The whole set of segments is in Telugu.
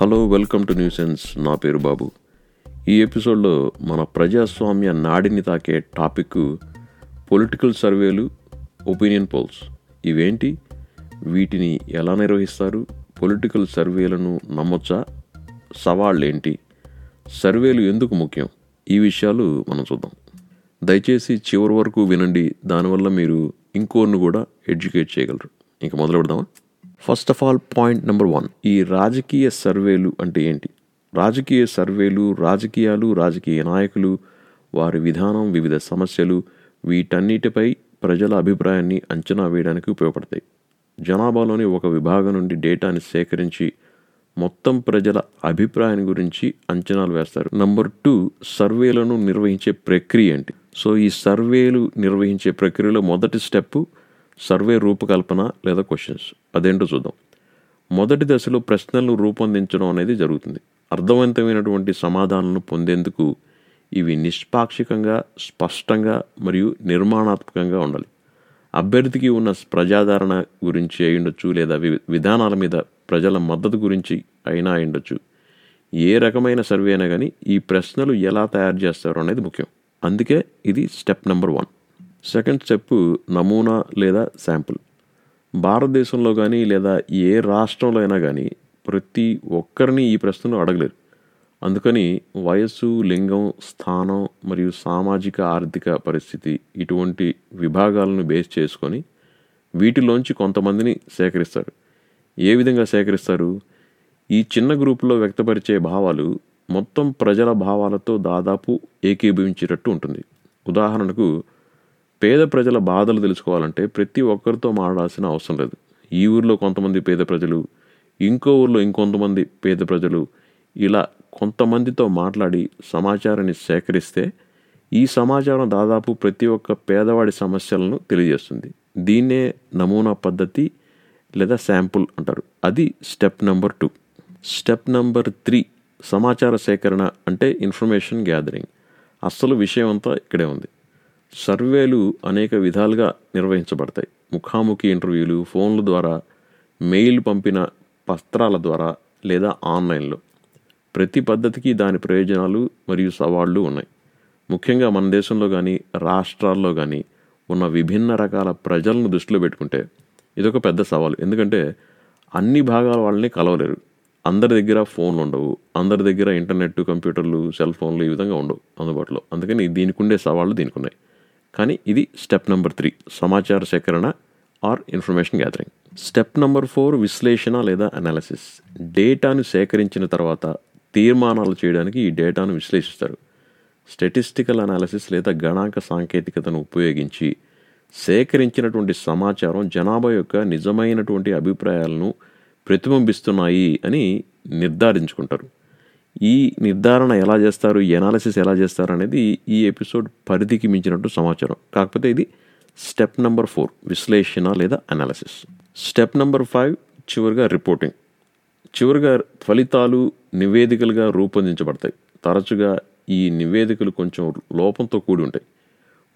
Hello welcome to new sense. నా పేరు బాబు. ఈ ఎపిసోడ్లో మన ప్రజాస్వామ్య నాడిని తాకే టాపిక్ పొలిటికల్ సర్వేలు ఒపీనియన్ పోల్స్. ఇవేంటి? వీటిని ఎలా నిర్వహిస్తారు? పొలిటికల్ సర్వేలను నమ్మొచ్చా? సవాళ్ళేంటి? సర్వేలు ఎందుకు ముఖ్యం? ఈ విషయాలు మనం చూద్దాం. దయచేసి చివరి వరకు వినండి. దానివల్ల మీరు ఇంకోరిని కూడా ఎడ్యుకేట్ చేయగలరు. ఇంక మొదలు పెడదామా? First of all point number one ఈ రాజకీయ సర్వేలు అంటే ఏంటి? రాజకీయ సర్వేలు రాజకీయాలు రాజకీయ నాయకులు వారి విధానం వివిధ సమస్యలు వీటన్నిటిపై ప్రజల అభిప్రాయాన్ని అంచనా వేయడానికి ఉపయోగపడతాయి. జనాభాలోని ఒక విభాగం నుండి డేటాని సేకరించి మొత్తం ప్రజల అభిప్రాయం గురించి అంచనాలు వేస్తారు. నంబర్ టూ సర్వేలను నిర్వహించే ప్రక్రియ ఏంటి? సో ఈ సర్వేలు నిర్వహించే ప్రక్రియలో మొదటి స్టెప్ సర్వే రూపకల్పన లేదా క్వశ్చన్స్ అదేంటో చూద్దాం. మొదటి దశలో ప్రశ్నలను రూపొందించడం అనేది జరుగుతుంది. అర్థవంతమైనటువంటి సమాధానాలను పొందేందుకు ఇవి నిష్పాక్షికంగా స్పష్టంగా మరియు నిర్మాణాత్మకంగా ఉండాలి. అభ్యర్థికి ఉన్న ప్రజాదరణ గురించి అయ్యుండొచ్చు లేదా వి- విధానాల మీద ప్రజల మద్దతు గురించి అయినా అయ్యుండొచ్చు. ఏ రకమైన సర్వే అయినా కానీ ఈ ప్రశ్నలు ఎలా తయారు చేస్తారో అనేది ముఖ్యం. అందుకే ఇది step number one. Second step నమూనా లేదా శాంపుల్. భారతదేశంలో కానీ లేదా ఏ రాష్ట్రంలో అయినా కానీ ప్రతి ఒక్కరిని ఈ ప్రశ్నను అడగలేరు. అందుకని వయస్సు లింగం స్థానం మరియు సామాజిక ఆర్థిక పరిస్థితి ఇటువంటి విభాగాలను బేస్ చేసుకొని వీటిలోంచి కొంతమందిని సేకరిస్తారు. ఏ విధంగా సేకరిస్తారు? ఈ చిన్న గ్రూపులో వ్యక్తపరిచే భావాలు మొత్తం ప్రజల భావాలతో దాదాపు ఏకీభవించేటట్టు ఉంటుంది. ఉదాహరణకు పేద ప్రజల బాధలు తెలుసుకోవాలంటే ప్రతి ఒక్కరితో మాట్లాడాల్సిన అవసరం లేదు. ఈ ఊర్లో కొంతమంది పేద ప్రజలు ఇంకో ఊర్లో ఇంకొంతమంది పేద ప్రజలు ఇలా కొంతమందితో మాట్లాడి సమాచారాన్ని సేకరిస్తే ఈ సమాచారం దాదాపు ప్రతి ఒక్క పేదవాడి సమస్యలను తెలియజేస్తుంది. దీన్నే నమూనా పద్ధతి లేదా శాంపుల్ అంటారు. అది step number two. Step number three సమాచార సేకరణ అంటే ఇన్ఫర్మేషన్ గ్యాదరింగ్. అస్సలు విషయం అంతా ఇక్కడే ఉంది. సర్వేలు అనేక విధాలుగా నిర్వహించబడతాయి. ముఖాముఖి ఇంటర్వ్యూలు ఫోన్ల ద్వారా మెయిల్ పంపిన పత్రాల ద్వారా లేదా ఆన్లైన్లో. ప్రతి పద్ధతికి దాని ప్రయోజనాలు మరియు సవాళ్ళు ఉన్నాయి. ముఖ్యంగా మన దేశంలో కానీ రాష్ట్రాల్లో కానీ ఉన్న విభిన్న రకాల ప్రజలను దృష్టిలో పెట్టుకుంటే ఇదొక పెద్ద సవాలు. ఎందుకంటే అన్ని భాగాల వాళ్ళని కలవలేరు. అందరి దగ్గర ఫోన్లు ఉండవు. అందరి దగ్గర ఇంటర్నెట్ కంప్యూటర్లు సెల్ ఫోన్లు ఈ విధంగా ఉండవు అందుబాటులో. అందుకని దీనికి ఉండే సవాళ్ళు దీనికి ఉన్నాయి. కానీ ఇది స్టెప్ నెంబర్ త్రీ. సమాచార సేకరణ or information gathering. Step number four విశ్లేషణ లేదా అనాలిసిస్ డేటాను సేకరించిన తర్వాత తీర్మానాలు చేయడానికి ఈ డేటాను విశ్లేషిస్తారు. స్టెటిస్టికల్ అనాలిసిస్ లేదా గణాంక సాంకేతికతను ఉపయోగించి సేకరించినటువంటి సమాచారం జనాభా యొక్క నిజమైనటువంటి అభిప్రాయాలను ప్రతిబింబిస్తున్నాయి అని నిర్ధారించుకుంటారు. ఈ నిర్ధారణ ఎలా చేస్తారు ఈ ఎనాలిసిస్ ఎలా చేస్తారు అనేది ఈ ఎపిసోడ్ పరిధికి మించినట్టు సమాచారం. కాకపోతే ఇది స్టెప్ నెంబర్ ఫోర్ విశ్లేషణ లేదా అనాలిసిస్ స్టెప్ నెంబర్ ఫైవ్ చివరిగా రిపోర్టింగ్ చివరిగా ఫలితాలు నివేదికలుగా రూపొందించబడతాయి. తరచుగా ఈ నివేదికలు కొంచెం లోపంతో కూడి ఉంటాయి.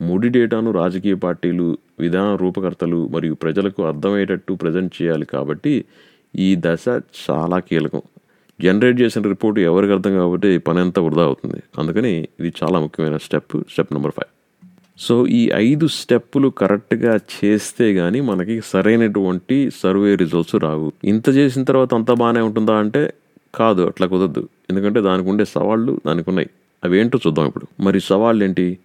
ముడి డేటాను రాజకీయ పార్టీలు విధాన రూపకర్తలు మరియు ప్రజలకు అర్థమయ్యేటట్టు ప్రజెంట్ చేయాలి కాబట్టి ఈ దశ చాలా కీలకం. జనరేట్ చేసిన రిపోర్ట్ ఎవరికి అర్థం కాబట్టి పని అంతా వృధా అవుతుంది. అందుకని ఇది చాలా ముఖ్యమైన step step number five so ఈ ఐదు స్టెప్పులు కరెక్ట్గా చేస్తే కానీ మనకి సరైనటువంటి సర్వే రిజల్ట్స్ రావు. ఇంత చేసిన తర్వాత అంతా బాగానే ఉంటుందా అంటే కాదు అట్లా కుదరదు. ఎందుకంటే దానికి ఉండే సవాళ్ళు దానికి ఉన్నాయి. అవి ఏంటో చూద్దాం ఇప్పుడు. మరి సవాళ్ళు ఏంటి?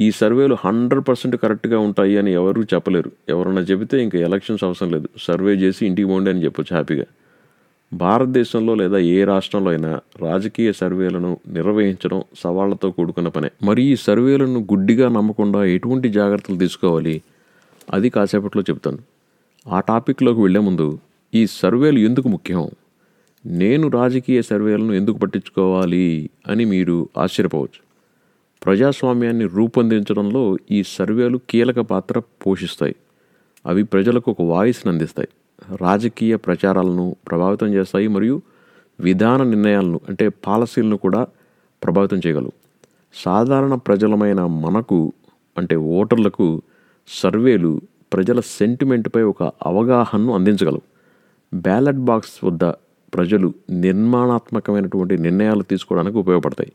ఈ సర్వేలు హండ్రెడ్ పర్సెంట్ కరెక్ట్గా ఉంటాయి అని ఎవరు చెప్పలేరు. ఎవరన్నా చెబితే ఇంకా ఎలక్షన్స్ అవసరం లేదు. సర్వే చేసి ఇంటికి పోండి అని చెప్పొచ్చు హ్యాపీగా. భారతదేశంలో లేదా ఏ రాష్ట్రంలో అయినా రాజకీయ సర్వేలను నిర్వహించడం సవాళ్ళతో కూడుకున్న పనే. మరి ఈ సర్వేలను గుడ్డిగా నమ్మకుండా ఎటువంటి జాగ్రత్తలు తీసుకోవాలి? అది కాసేపట్లో చెప్తాను. ఆ టాపిక్లోకి వెళ్ళే ముందు ఈ సర్వేలు ఎందుకు ముఖ్యం? నేను రాజకీయ సర్వేలను ఎందుకు పట్టించుకోవాలి అని మీరు ఆశ్చర్యపోవచ్చు. ప్రజాస్వామ్యాన్ని రూపొందించడంలో ఈ సర్వేలు కీలక పాత్ర పోషిస్తాయి. అవి ప్రజలకు ఒక వాయిస్ని అందిస్తాయి. రాజకీయ ప్రచారాలను ప్రభావితం చేస్తాయి మరియు విధాన నిర్ణయాలను అంటే పాలసీలను కూడా ప్రభావితం చేయగలవు. సాధారణ ప్రజలమైన మనకు అంటే ఓటర్లకు సర్వేలు ప్రజల సెంటిమెంట్పై ఒక అవగాహనను అందించగలవు. బ్యాలెట్ బాక్స్ వద్ద ప్రజలు నిర్మాణాత్మకమైనటువంటి నిర్ణయాలు తీసుకోవడానికి ఉపయోగపడతాయి.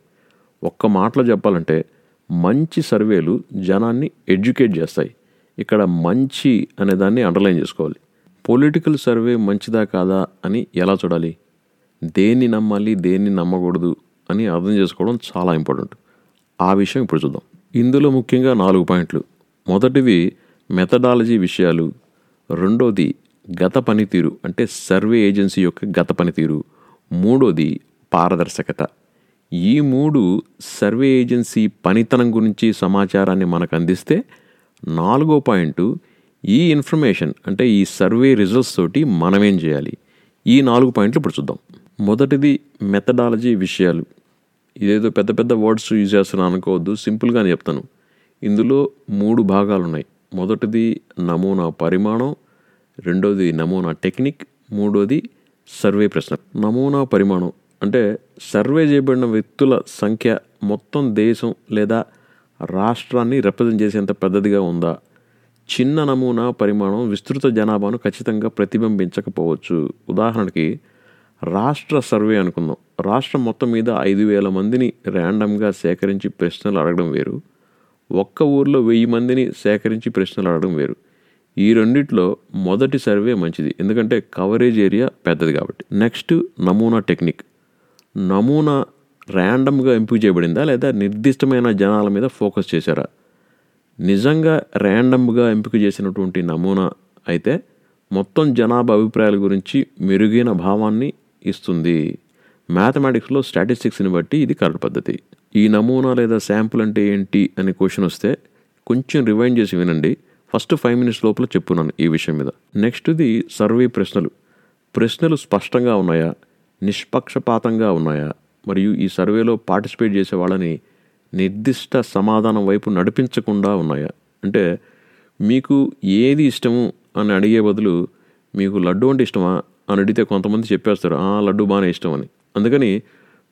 ఒక్క మాటలో చెప్పాలంటే మంచి సర్వేలు జనాన్ని ఎడ్యుకేట్ చేస్తాయి. ఇక్కడ మంచి అనే దాన్ని అండర్లైన్ చేసుకోవాలి. పొలిటికల్ సర్వే మంచిదా కాదా అని ఎలా చూడాలి? దేన్ని నమ్మాలి దేన్ని నమ్మకూడదు అని అర్థం చేసుకోవడం చాలా ఇంపార్టెంట్ ఆ విషయం ఇప్పుడు చూద్దాం. ఇందులో ముఖ్యంగా నాలుగు పాయింట్లు. మొదటివి మెథడాలజీ విషయాలు. రెండోది గత పనితీరు అంటే సర్వే ఏజెన్సీ యొక్క గత పనితీరు. మూడోది పారదర్శకత. ఈ మూడు సర్వే ఏజెన్సీ పనితనం గురించి సమాచారాన్ని మనకు అందిస్తే నాలుగో పాయింట్ ఈ ఇన్ఫర్మేషన్ అంటే ఈ సర్వే రిజల్ట్స్ తోటి మనమేం చేయాలి? ఈ నాలుగు పాయింట్లు ఇప్పుడు చూద్దాం. మొదటిది మెథడాలజీ విషయాలు. ఇదేదో పెద్ద పెద్ద వర్డ్స్ యూజ్ చేస్తున్నాను అనుకోవద్దు సింపుల్గానే చెప్తాను. ఇందులో మూడు భాగాలు ఉన్నాయి మొదటిది నమూనా పరిమాణం రెండోది నమూనా టెక్నిక్ మూడోది సర్వే ప్రశ్న. నమూనా పరిమాణం అంటే సర్వే చేయబడిన వ్యక్తుల సంఖ్య మొత్తం దేశం లేదా రాష్ట్రాన్ని రిప్రజెంట్ చేసేంత పెద్దదిగా ఉందా? చిన్న నమూనా పరిమాణం విస్తృత జనాభాను ఖచ్చితంగా ప్రతిబింబించకపోవచ్చు. ఉదాహరణకి రాష్ట్ర సర్వే అనుకుందాం. రాష్ట్రం మొత్తం మీద ఐదు వేల మందిని ర్యాండమ్గా సేకరించి ప్రశ్నలు అడగడం వేరు. ఒక్క ఊర్లో వెయ్యి మందిని సేకరించి ప్రశ్నలు అడగడం వేరు. ఈ రెండిట్లో మొదటి సర్వే మంచిది. ఎందుకంటే కవరేజ్ ఏరియా పెద్దది కాబట్టి. నెక్స్ట్ నమూనా టెక్నిక్ నమూనా ర్యాండమ్గా ఎంపిక చేయబడిందా లేదా నిర్దిష్టమైన జనాల మీద ఫోకస్ చేశారా? నిజంగా ర్యాండమ్గా ఎంపిక చేసినటువంటి నమూనా అయితే మొత్తం జనాభా అభిప్రాయాల గురించి మెరుగైన భావాన్ని ఇస్తుంది. మ్యాథమెటిక్స్లో స్టాటిస్టిక్స్ని బట్టి ఇది కరెక్ట్ పద్ధతి. ఈ నమూనా లేదా శాంపుల్ అంటే ఏంటి అనే క్వశ్చన్ వస్తే కొంచెం రివైండ్ చేసి వినండి. ఫస్ట్ ఫైవ్ మినిట్స్ లోపల చెప్పున్నాను ఈ విషయం మీద. నెక్స్ట్ది సర్వే ప్రశ్నలు. ప్రశ్నలు స్పష్టంగా ఉన్నాయా? నిష్పక్షపాతంగా ఉన్నాయా? మరియు ఈ సర్వేలో పార్టిసిపేట్ చేసే వాళ్ళని నిర్దిష్ట సమాధానం వైపు నడిపించకుండా ఉన్నాయా? అంటే మీకు ఏది ఇష్టము అని అడిగే బదులు మీకు లడ్డు అంటే ఇష్టమా అని అడిగితే కొంతమంది చెప్పేస్తారు "ఆ, లడ్డు బాగానే ఇష్టం అని. అందుకని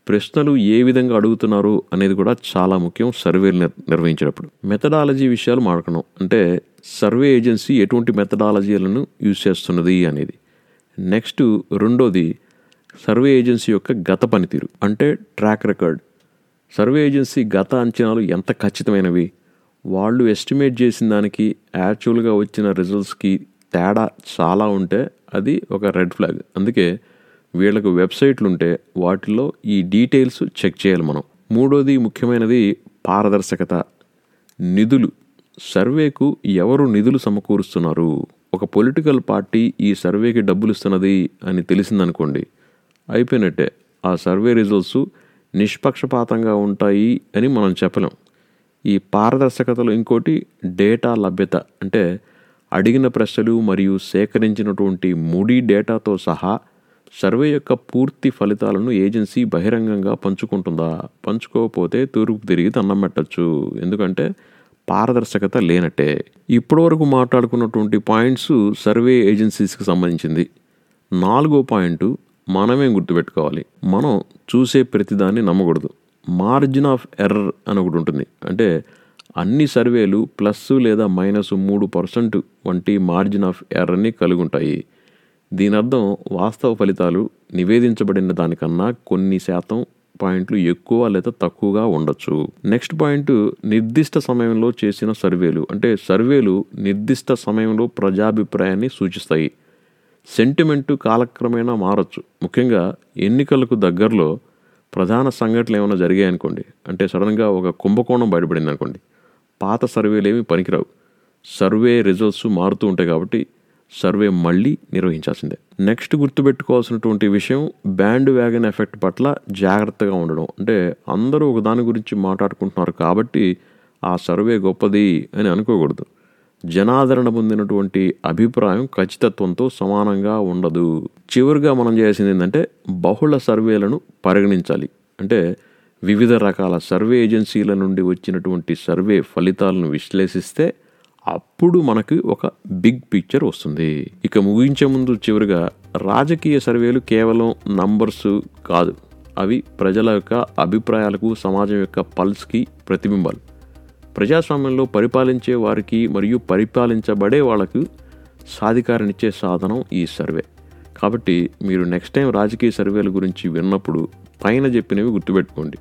ప్రశ్నలు ఏ విధంగా అడుగుతున్నారు అనేది కూడా చాలా ముఖ్యం సర్వేలు నిర్ నిర్వహించేటప్పుడు. మెథడాలజీ విషయాలు మాట్లాడడం అంటే సర్వే ఏజెన్సీ ఎటువంటి మెథడాలజీలను యూజ్ చేస్తున్నది అనేది. నెక్స్ట్ రెండోది సర్వే ఏజెన్సీ యొక్క గత పనితీరు. అంటే ట్రాక్ రికార్డ్. సర్వే ఏజెన్సీ గత అంచనాలు ఎంత ఖచ్చితమైనవి? వాళ్ళు ఎస్టిమేట్ చేసిన దానికి యాక్చువల్గా వచ్చిన రిజల్ట్స్కి తేడా చాలా ఉంటే అది ఒక రెడ్ ఫ్లాగ్. అందుకే వీళ్ళకు వెబ్సైట్లు ఉంటే వాటిలో ఈ డీటెయిల్స్ చెక్ చేయాలి మనం. మూడోది ముఖ్యమైనది పారదర్శకత. నిధులు. సర్వేకు ఎవరు నిధులు సమకూరుస్తున్నారు? ఒక పొలిటికల్ పార్టీ ఈ సర్వేకి డబ్బులు ఇస్తున్నది అని తెలిసిందనుకోండి అయిపోయినట్టే. ఆ సర్వే రిజల్ట్స్ నిష్పక్షపాతంగా ఉంటాయి అని మనం చెప్పలేం. ఈ పారదర్శకతలో ఇంకోటి డేటా లభ్యత. అంటే అడిగిన ప్రశ్నలు మరియు సేకరించినటువంటి ముడి డేటాతో సహా సర్వే యొక్క పూర్తి ఫలితాలను ఏజెన్సీ బహిరంగంగా పంచుకుంటుందా? పంచుకోకపోతే తూర్పు తిరిగి దండం పెట్టచ్చు. ఎందుకంటే పారదర్శకత లేనట్టే. ఇప్పటివరకు మాట్లాడుకున్నటువంటి పాయింట్స్ సర్వే ఏజెన్సీస్కి సంబంధించింది. నాలుగో పాయింట్ మనమే గుర్తుపెట్టుకోవాలి? మనం చూసే ప్రతిదాన్ని నమ్మకూడదు. మార్జిన్ ఆఫ్ ఎర్రర్ అని ఒకటి ఉంటుంది. అంటే అన్ని సర్వేలు ప్లస్ లేదా మైనస్ మూడు పర్సెంట్ వంటి మార్జిన్ ఆఫ్ ఎర్రర్ని కలిగి ఉంటాయి దీని అర్థం వాస్తవ ఫలితాలు నివేదించబడిన దానికన్నా కొన్ని శాతం పాయింట్లు ఎక్కువ లేదా తక్కువగా ఉండొచ్చు. నెక్స్ట్ పాయింట్ నిర్దిష్ట సమయంలో చేసిన సర్వేలు. అంటే సర్వేలు నిర్దిష్ట సమయంలో ప్రజాభిప్రాయాన్ని సూచిస్తాయి. సెంటిమెంటు కాలక్రమేణా మారచ్చు. ముఖ్యంగా ఎన్నికలకు దగ్గరలో ప్రధాన సంఘటనలు ఏమైనా జరిగాయి అనుకోండి అంటే సడన్గా ఒక కుంభకోణం బయటపడింది అనుకోండి పాత సర్వేలు ఏమి పనికిరావు. సర్వే రిజల్ట్స్ మారుతూ ఉంటాయి కాబట్టి సర్వే మళ్ళీ నిర్వహించాల్సిందే. నెక్స్ట్ గుర్తుపెట్టుకోవాల్సినటువంటి విషయం బ్యాండ్ వ్యాగన్ ఎఫెక్ట్ పట్ల జాగ్రత్తగా ఉండడం. అంటే అందరూ ఒక దాని గురించి మాట్లాడుకుంటున్నారు కాబట్టి ఆ సర్వే గొప్పది అని అనుకోకూడదు. జనాదరణ పొందినటువంటి అభిప్రాయం ఖచ్చితత్వంతో సమానంగా ఉండదు. చివరిగా మనం చేయాల్సింది ఏంటంటే బహుళ సర్వేలను పరిగణించాలి. అంటే వివిధ రకాల సర్వే ఏజెన్సీల నుండి వచ్చినటువంటి సర్వే ఫలితాలను విశ్లేషిస్తే అప్పుడు మనకు ఒక బిగ్ పిక్చర్ వస్తుంది. ఇక ముగించే ముందు చివరిగా రాజకీయ సర్వేలు కేవలం నంబర్స్ కాదు. అవి ప్రజల యొక్క అభిప్రాయాలకు సమాజం యొక్క పల్స్కి ప్రతిబింబాలు. ప్రజాస్వామ్యంలో పరిపాలించే వారికి మరియు పరిపాలించబడే వాళ్ళకు సాధికారనిచ్చే సాధనం ఈ సర్వే. కాబట్టి మీరు నెక్స్ట్ టైం రాజకీయ సర్వేల గురించి విన్నప్పుడు పైన చెప్పినవి గుర్తుపెట్టుకోండి.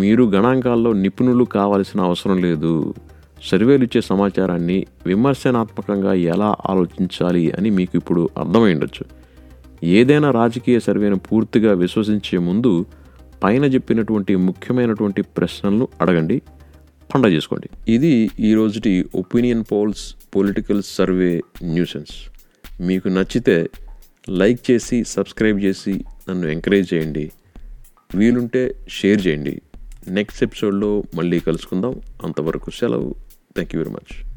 మీరు గణాంకాల్లో నిపుణులు కావాల్సిన అవసరం లేదు. సర్వేలు ఇచ్చే సమాచారాన్ని విమర్శనాత్మకంగా ఎలా ఆలోచించాలి అని మీకు ఇప్పుడు అర్థమై ఉండొచ్చు. ఏదైనా రాజకీయ సర్వేను పూర్తిగా విశ్వసించే ముందు పైన చెప్పినటువంటి ముఖ్యమైనటువంటి ప్రశ్నలను అడగండి. పండగ చేసుకోండి. ఇది ఈ రోజుటి opinion polls political survey nuisance. మీకు నచ్చితే లైక్ చేసి సబ్స్క్రైబ్ చేసి నన్ను ఎంకరేజ్ చేయండి. వీలుంటే షేర్ చేయండి. నెక్స్ట్ ఎపిసోడ్లో మళ్ళీ కలుసుకుందాం. అంతవరకు సెలవు. Thank you very much.